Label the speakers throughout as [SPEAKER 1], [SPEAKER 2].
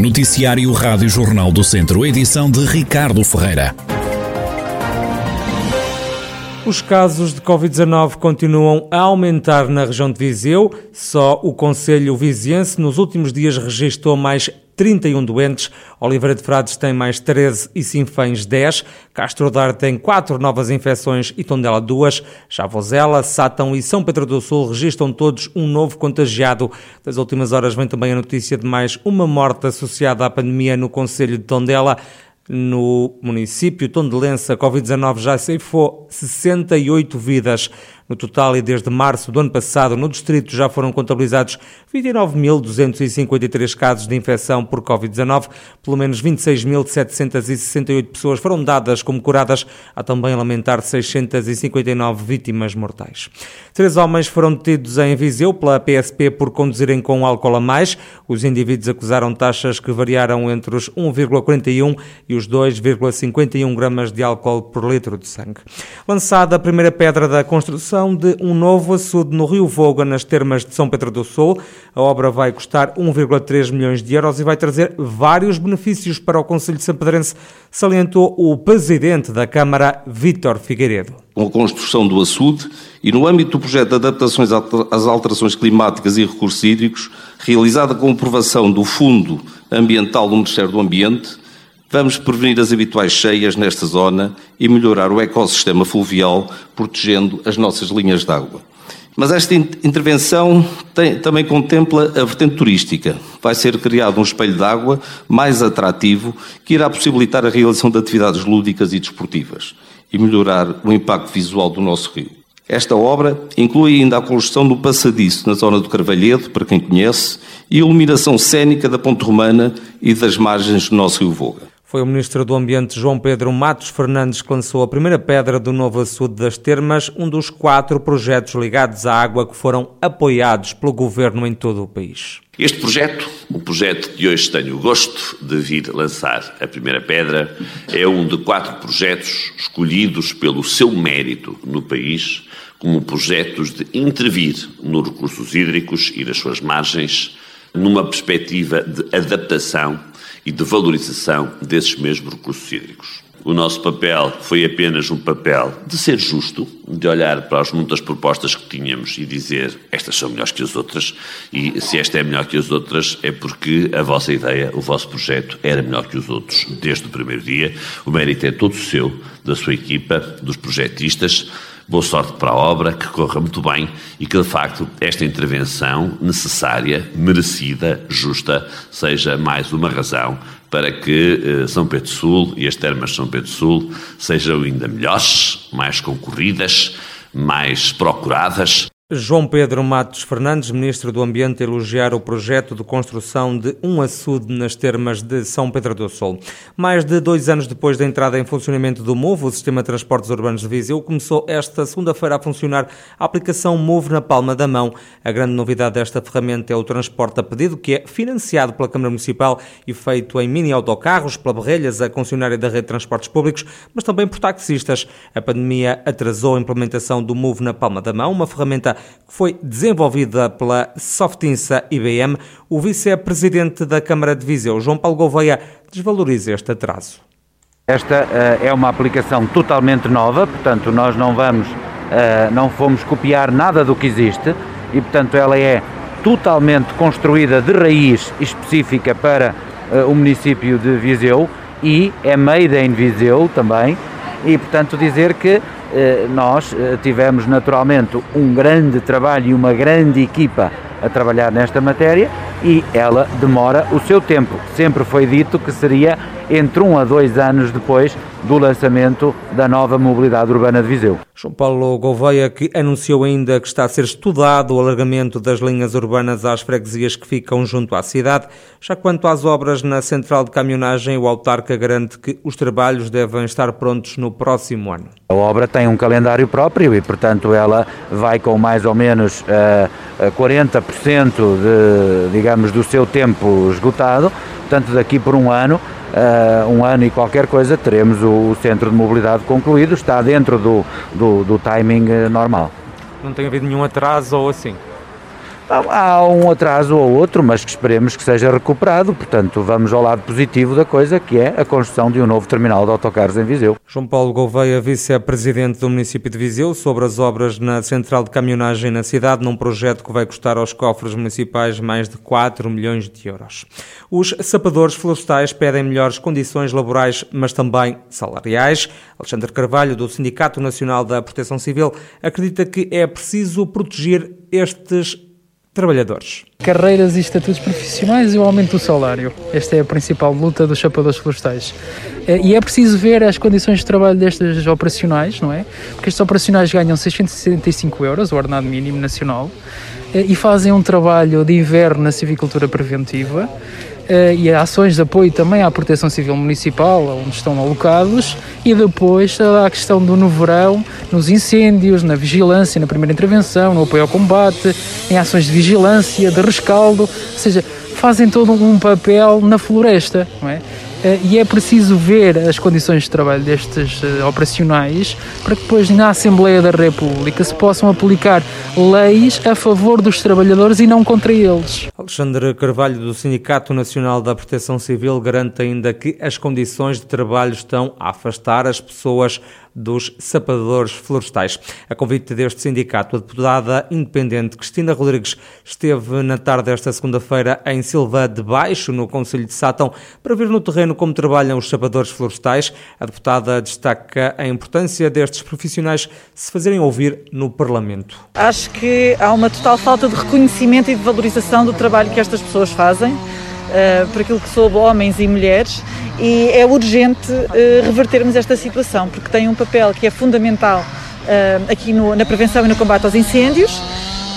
[SPEAKER 1] Noticiário Rádio Jornal do Centro, edição de Ricardo Ferreira.
[SPEAKER 2] Os casos de Covid-19 continuam a aumentar na região de Viseu. Só o Conselho Viziense nos últimos dias registrou mais 31 doentes. Oliveira de Frades tem mais 13 e Sinfãs 10. Castro Dar tem 4 novas infecções e Tondela 2. Chavozela, Sátão e São Pedro do Sul registram todos um novo contagiado. Das últimas horas vem também a notícia de mais uma morte associada à pandemia no Conselho de Tondela. No município Tondelense, a Covid-19 já ceifou 68 vidas. No total, e desde março do ano passado, no distrito já foram contabilizados 29.253 casos de infecção por Covid-19. Pelo menos 26.768 pessoas foram dadas como curadas. Há também a lamentar 659 vítimas mortais. Três homens foram detidos em Viseu pela PSP por conduzirem com álcool a mais. Os indivíduos acusaram taxas que variaram entre os 1,41 e os 2,51 gramas de álcool por litro de sangue. Lançada a primeira pedra da construção, construção de um novo açude no Rio Voga, nas termas de São Pedro do Sul. A obra vai custar 1,3 milhões de euros e vai trazer vários benefícios para o Conselho de São Pedrense, salientou o presidente da Câmara, Vítor Figueiredo.
[SPEAKER 3] Com a construção do açude e no âmbito do projeto de adaptações às alterações climáticas e recursos hídricos, realizada com aprovação do Fundo Ambiental do Ministério do Ambiente, Vamos prevenir as habituais cheias nesta zona e melhorar o ecossistema fluvial, protegendo as nossas linhas de água. Mas esta intervenção tem, também contempla a vertente turística. Vai ser criado um espelho de água mais atrativo que irá possibilitar a realização de atividades lúdicas e desportivas e melhorar o impacto visual do nosso rio. Esta obra inclui ainda a construção do passadiço na zona do Carvalhedo, para quem conhece, e a iluminação cênica da Ponte Romana e das margens do nosso rio Voga.
[SPEAKER 2] Foi o Ministro do Ambiente João Pedro Matos Fernandes que lançou a primeira pedra do novo açude das Termas, um dos quatro projetos ligados à água que foram apoiados pelo Governo em todo o país.
[SPEAKER 4] Este projeto, o projeto de hoje tenho o gosto de vir lançar a primeira pedra, é um de quatro projetos escolhidos pelo seu mérito no país como projetos de intervir nos recursos hídricos e nas suas margens numa perspectiva de adaptação e de valorização desses mesmos recursos hídricos. O nosso papel foi apenas um papel de ser justo, de olhar para as muitas propostas que tínhamos e dizer estas são melhores que as outras, e se esta é melhor que as outras é porque a vossa ideia, o vosso projeto era melhor que os outros desde o primeiro dia. O mérito é todo seu, da sua equipa, dos projetistas, Boa sorte para a obra, que corra muito bem e que, de facto, esta intervenção necessária, merecida, justa, seja mais uma razão para que eh, São Pedro Sul e as termas de São Pedro Sul sejam ainda melhores, mais concorridas, mais procuradas.
[SPEAKER 2] João Pedro Matos Fernandes, Ministro do Ambiente, elogiar o projeto de construção de um açude nas termas de São Pedro do Sul. Mais de dois anos depois da entrada em funcionamento do MOVE, o Sistema de Transportes Urbanos de Viseu, começou esta segunda-feira a funcionar a aplicação MOVE na palma da mão. A grande novidade desta ferramenta é o transporte a pedido, que é financiado pela Câmara Municipal e feito em mini autocarros, pela Barrelhas, a concessionária da rede de transportes públicos, mas também por taxistas. A pandemia atrasou a implementação do MOVE na palma da mão, uma ferramenta que foi desenvolvida pela Softinsa IBM, o vice-presidente da Câmara de Viseu, João Paulo Gouveia, desvaloriza este atraso.
[SPEAKER 5] Esta uh, é uma aplicação totalmente nova, portanto nós não vamos, uh, não fomos copiar nada do que existe e portanto ela é totalmente construída de raiz específica para uh, o município de Viseu e é made in Viseu também e portanto dizer que eh, nós eh, tivemos naturalmente um grande trabalho e uma grande equipa a trabalhar nesta matéria e ela demora o seu tempo. Sempre foi dito que seria entre um a dois anos depois do lançamento da nova mobilidade urbana de Viseu.
[SPEAKER 2] João Paulo Gouveia, que anunciou ainda que está a ser estudado o alargamento das linhas urbanas às freguesias que ficam junto à cidade. Já quanto às obras na central de caminhonagem, o autarca garante que os trabalhos devem estar prontos no próximo ano.
[SPEAKER 5] A obra tem um calendário próprio e, portanto, ela vai com mais ou menos uh, 40% de, digamos, do seu tempo esgotado. Portanto, daqui por um ano uh, um ano e qualquer coisa, teremos o, centro de mobilidade concluído, está dentro do, do, do timing uh, normal.
[SPEAKER 2] Não tem havido nenhum atraso ou assim?
[SPEAKER 5] Há um atraso ou outro, mas que esperemos que seja recuperado. Portanto, vamos ao lado positivo da coisa, que é a construção de um novo terminal de autocarros em Viseu.
[SPEAKER 2] João Paulo Gouveia, vice-presidente do município de Viseu, sobre as obras na central de caminhonagem na cidade, num projeto que vai custar aos cofres municipais mais de 4 milhões de euros. Os sapadores florestais pedem melhores condições laborais, mas também salariais. Alexandre Carvalho, do Sindicato Nacional da Proteção Civil, acredita que é preciso proteger estes trabalhadores.
[SPEAKER 6] Carreiras e estatutos profissionais e o aumento do salário. Esta é a principal luta dos chapadores florestais. Eh, e é preciso ver as condições de trabalho destes operacionais, não é? Porque estes operacionais ganham 665 euros, o ordenado mínimo nacional, eh, e fazem um trabalho de inverno na civicultura preventiva e ações de apoio também à Proteção Civil Municipal, onde estão alocados, e depois a questão do no verão, nos incêndios, na vigilância, na primeira intervenção, no apoio ao combate, em ações de vigilância, de rescaldo, ou seja, fazem todo um papel na floresta, não é? Eh, e é preciso ver as condições de trabalho destes uh, operacionais para que depois na Assembleia da República se possam aplicar leis a favor dos trabalhadores e não contra eles.
[SPEAKER 2] Alexandre Carvalho, do Sindicato Nacional da Proteção Civil, garante ainda que as condições de trabalho estão a afastar as pessoas dos sapadores florestais. A convite deste sindicato, a deputada independente Cristina Rodrigues esteve na tarde desta segunda-feira em Silva de Baixo, no Conselho de Sátão, para ver no terreno como trabalham os sapadores florestais. A deputada destaca a importância destes profissionais se fazerem ouvir no Parlamento.
[SPEAKER 7] Acho que há uma total falta de reconhecimento e de valorização do trabalho que estas pessoas fazem. Uh, por aquilo que soube homens e mulheres e é urgente uh, revertermos esta situação, porque tem um papel que é fundamental uh, aqui no, na prevenção e no combate aos incêndios.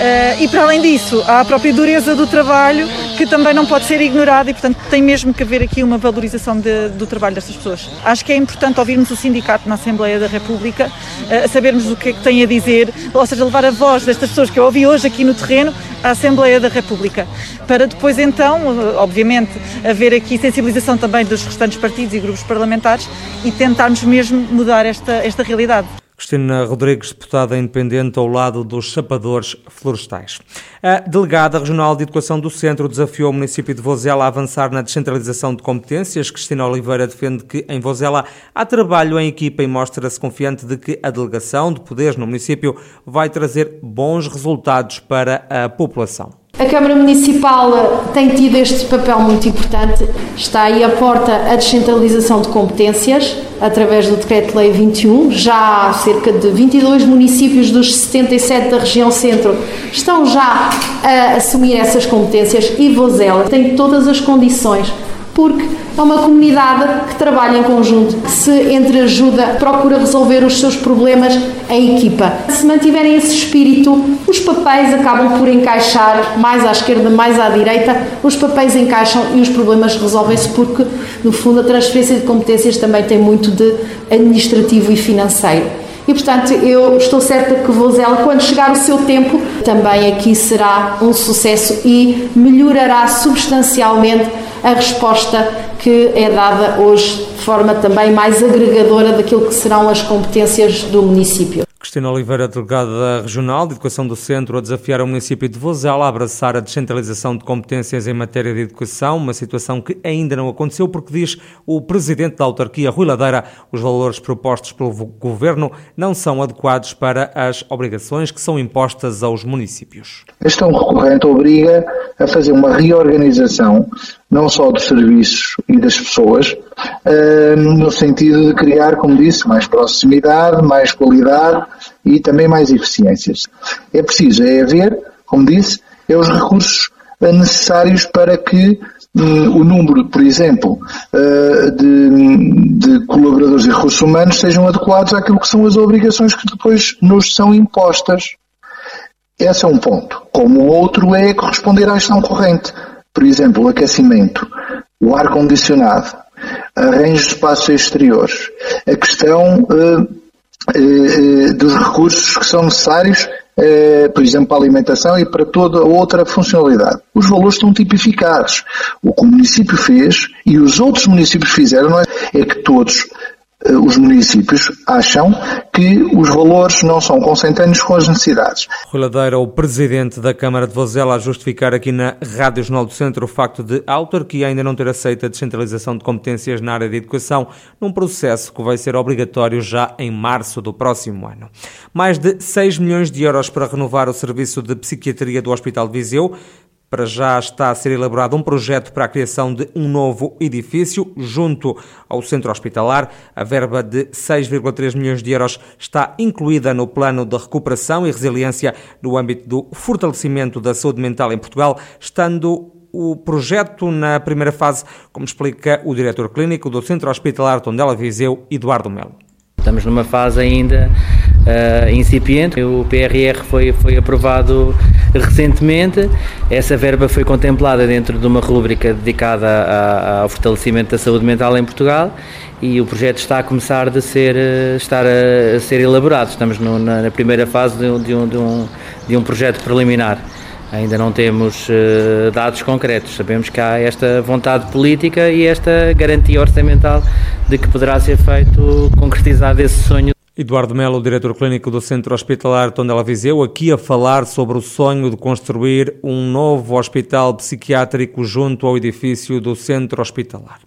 [SPEAKER 7] Uh, e para além disso, há a própria dureza do trabalho que também não pode ser ignorada e, portanto, tem mesmo que haver aqui uma valorização de, do trabalho destas pessoas. Acho que é importante ouvirmos o sindicato na Assembleia da República, uh, sabermos o que é que tem a dizer, ou seja, levar a voz destas pessoas que eu ouvi hoje aqui no terreno à Assembleia da República, para depois então, obviamente, haver aqui sensibilização também dos restantes partidos e grupos parlamentares e tentarmos mesmo mudar esta, esta realidade.
[SPEAKER 2] Cristina Rodrigues, deputada independente ao lado dos sapadores florestais. A delegada regional de Educação do Centro desafiou o município de Vozela a avançar na descentralização de competências. Cristina Oliveira defende que em Vozela há trabalho em equipa e mostra-se confiante de que a delegação de poderes no município vai trazer bons resultados para a população.
[SPEAKER 8] A Câmara Municipal tem tido este papel muito importante. Está aí a porta a descentralização de competências através do Decreto-Lei 21. Já cerca de 22 municípios dos 77 da região centro estão já a assumir essas competências e Vozela tem todas as condições porque é uma comunidade que trabalha em conjunto, que se entreajuda, procura resolver os seus problemas em equipa. Se mantiverem esse espírito, os papéis acabam por encaixar mais à esquerda, mais à direita, os papéis encaixam e os problemas resolvem-se porque, no fundo, a transferência de competências também tem muito de administrativo e financeiro. E, portanto, eu estou certa que Vozela, quando chegar o seu tempo, também aqui será um sucesso e melhorará substancialmente a resposta que é dada hoje de forma também mais agregadora daquilo que serão as competências do município.
[SPEAKER 2] Cristina Oliveira, delegada regional de Educação do Centro, a desafiar o município de Vozela a abraçar a descentralização de competências em matéria de educação, uma situação que ainda não aconteceu porque, diz o presidente da autarquia, Rui Ladeira, os valores propostos pelo governo não são adequados para as obrigações que são impostas aos municípios.
[SPEAKER 9] A questão recorrente obriga a fazer uma reorganização não só dos serviços e das pessoas, eh, no sentido de criar, como disse, mais proximidade, mais qualidade e também mais eficiências. É preciso é haver, como disse, é os recursos necessários para que hum, o número, por exemplo, eh, de, de, colaboradores e recursos humanos sejam adequados àquilo que são as obrigações que depois nos são impostas. Esse é um ponto. Como o outro é corresponder à gestão corrente. Por exemplo, o aquecimento, o ar-condicionado, arranjo de espaços exteriores, a questão uh, uh, dos recursos que são necessários, por exemplo, para a alimentação e para toda outra funcionalidade. Os valores estão tipificados. O que o município fez e os outros municípios fizeram é, é que todos eh, os municípios acham que os valores não são consentâneos com as necessidades.
[SPEAKER 2] Rui Ladeira, o presidente da Câmara de Vozela, a justificar aqui na Rádio Jornal do Centro o facto de a autarquia ainda não ter aceito a descentralização de competências na área de educação, num processo que vai ser obrigatório já em março do próximo ano. Mais de 6 milhões de euros para renovar o serviço de psiquiatria do Hospital de Viseu. Para já está a ser elaborado um projeto para a criação de um novo edifício junto ao centro hospitalar. A verba de 6,3 milhões de euros está incluída no plano de recuperação e resiliência no âmbito do fortalecimento da saúde mental em Portugal, estando o projeto na primeira fase, como explica o diretor clínico do Centro Hospitalar Tondela Viseu, Eduardo Melo.
[SPEAKER 10] Estamos numa fase ainda uh, incipiente. O PRR foi, foi aprovado recentemente. Essa verba foi contemplada dentro de uma rúbrica dedicada a, ao fortalecimento da saúde mental em Portugal e o projeto está a começar a ser, eh, estar a, a ser elaborado. Estamos no, na, na, primeira fase de, de, um, de, um, de um projeto preliminar. Ainda não temos uh, dados concretos. Sabemos que há esta vontade política e esta garantia orçamental de que poderá ser feito, concretizado esse sonho.
[SPEAKER 2] Eduardo Melo, diretor clínico do Centro Hospitalar Tondela Viseu, aqui a falar sobre o sonho de construir um novo hospital psiquiátrico junto ao edifício do Centro Hospitalar.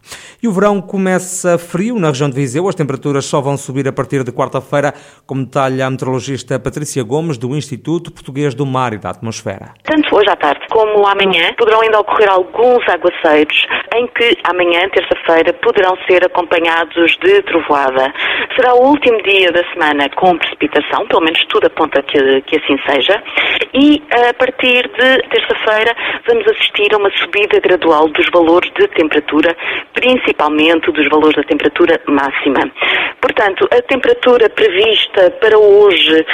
[SPEAKER 2] E o verão começa frio na região de Viseu, as temperaturas só vão subir a partir de quarta-feira, como detalha a meteorologista Patrícia Gomes, do Instituto Português do Mar e da Atmosfera.
[SPEAKER 11] Tanto hoje à tarde como amanhã poderão ainda ocorrer alguns aguaceiros, em que amanhã, terça-feira, poderão ser acompanhados de trovoada. Será o último dia da semana com precipitação, pelo menos tudo aponta que, que assim seja, e a partir de terça-feira vamos assistir a uma subida gradual dos valores de temperatura, principalmente dos valores da temperatura máxima. Portanto, a temperatura prevista para hoje,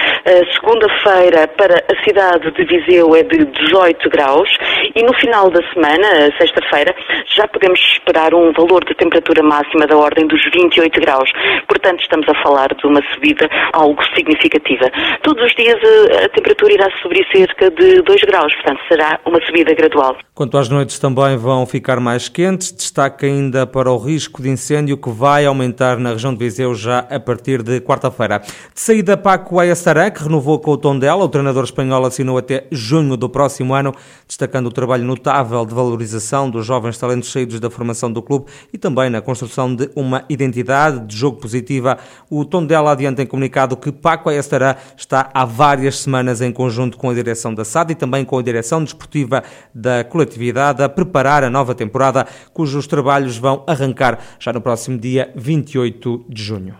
[SPEAKER 11] segunda-feira, para a cidade de Viseu é de 18 graus e no final da semana, sexta-feira, já podemos esperar um valor de temperatura máxima da ordem dos 28 graus. Portanto, estamos a falar de uma subida algo significativa. Todos os dias eh, a temperatura irá subir cerca de 2 graus, portanto, será uma subida gradual.
[SPEAKER 2] Quanto às noites também vão ficar mais quentes, destaque ainda para o risco de incêndio que vai aumentar na região de Viseu já a partir de quarta-feira. De saída, Paco Ayassarã, que renovou com o tom dela, o treinador espanhol assinou até junho do próximo ano, destacando o trabalho notável de valorização dos jovens talentos saídos da formação do clube e também na construção de uma identidade de jogo positiva. O tom dela adianta em comunicado que Paco Ayassarã está há várias semanas em conjunto com a direção da SAD e também com a direção desportiva da coletividade a preparar a nova temporada, cujos trabalhos vão arrancar já no próximo dia 28 de junho.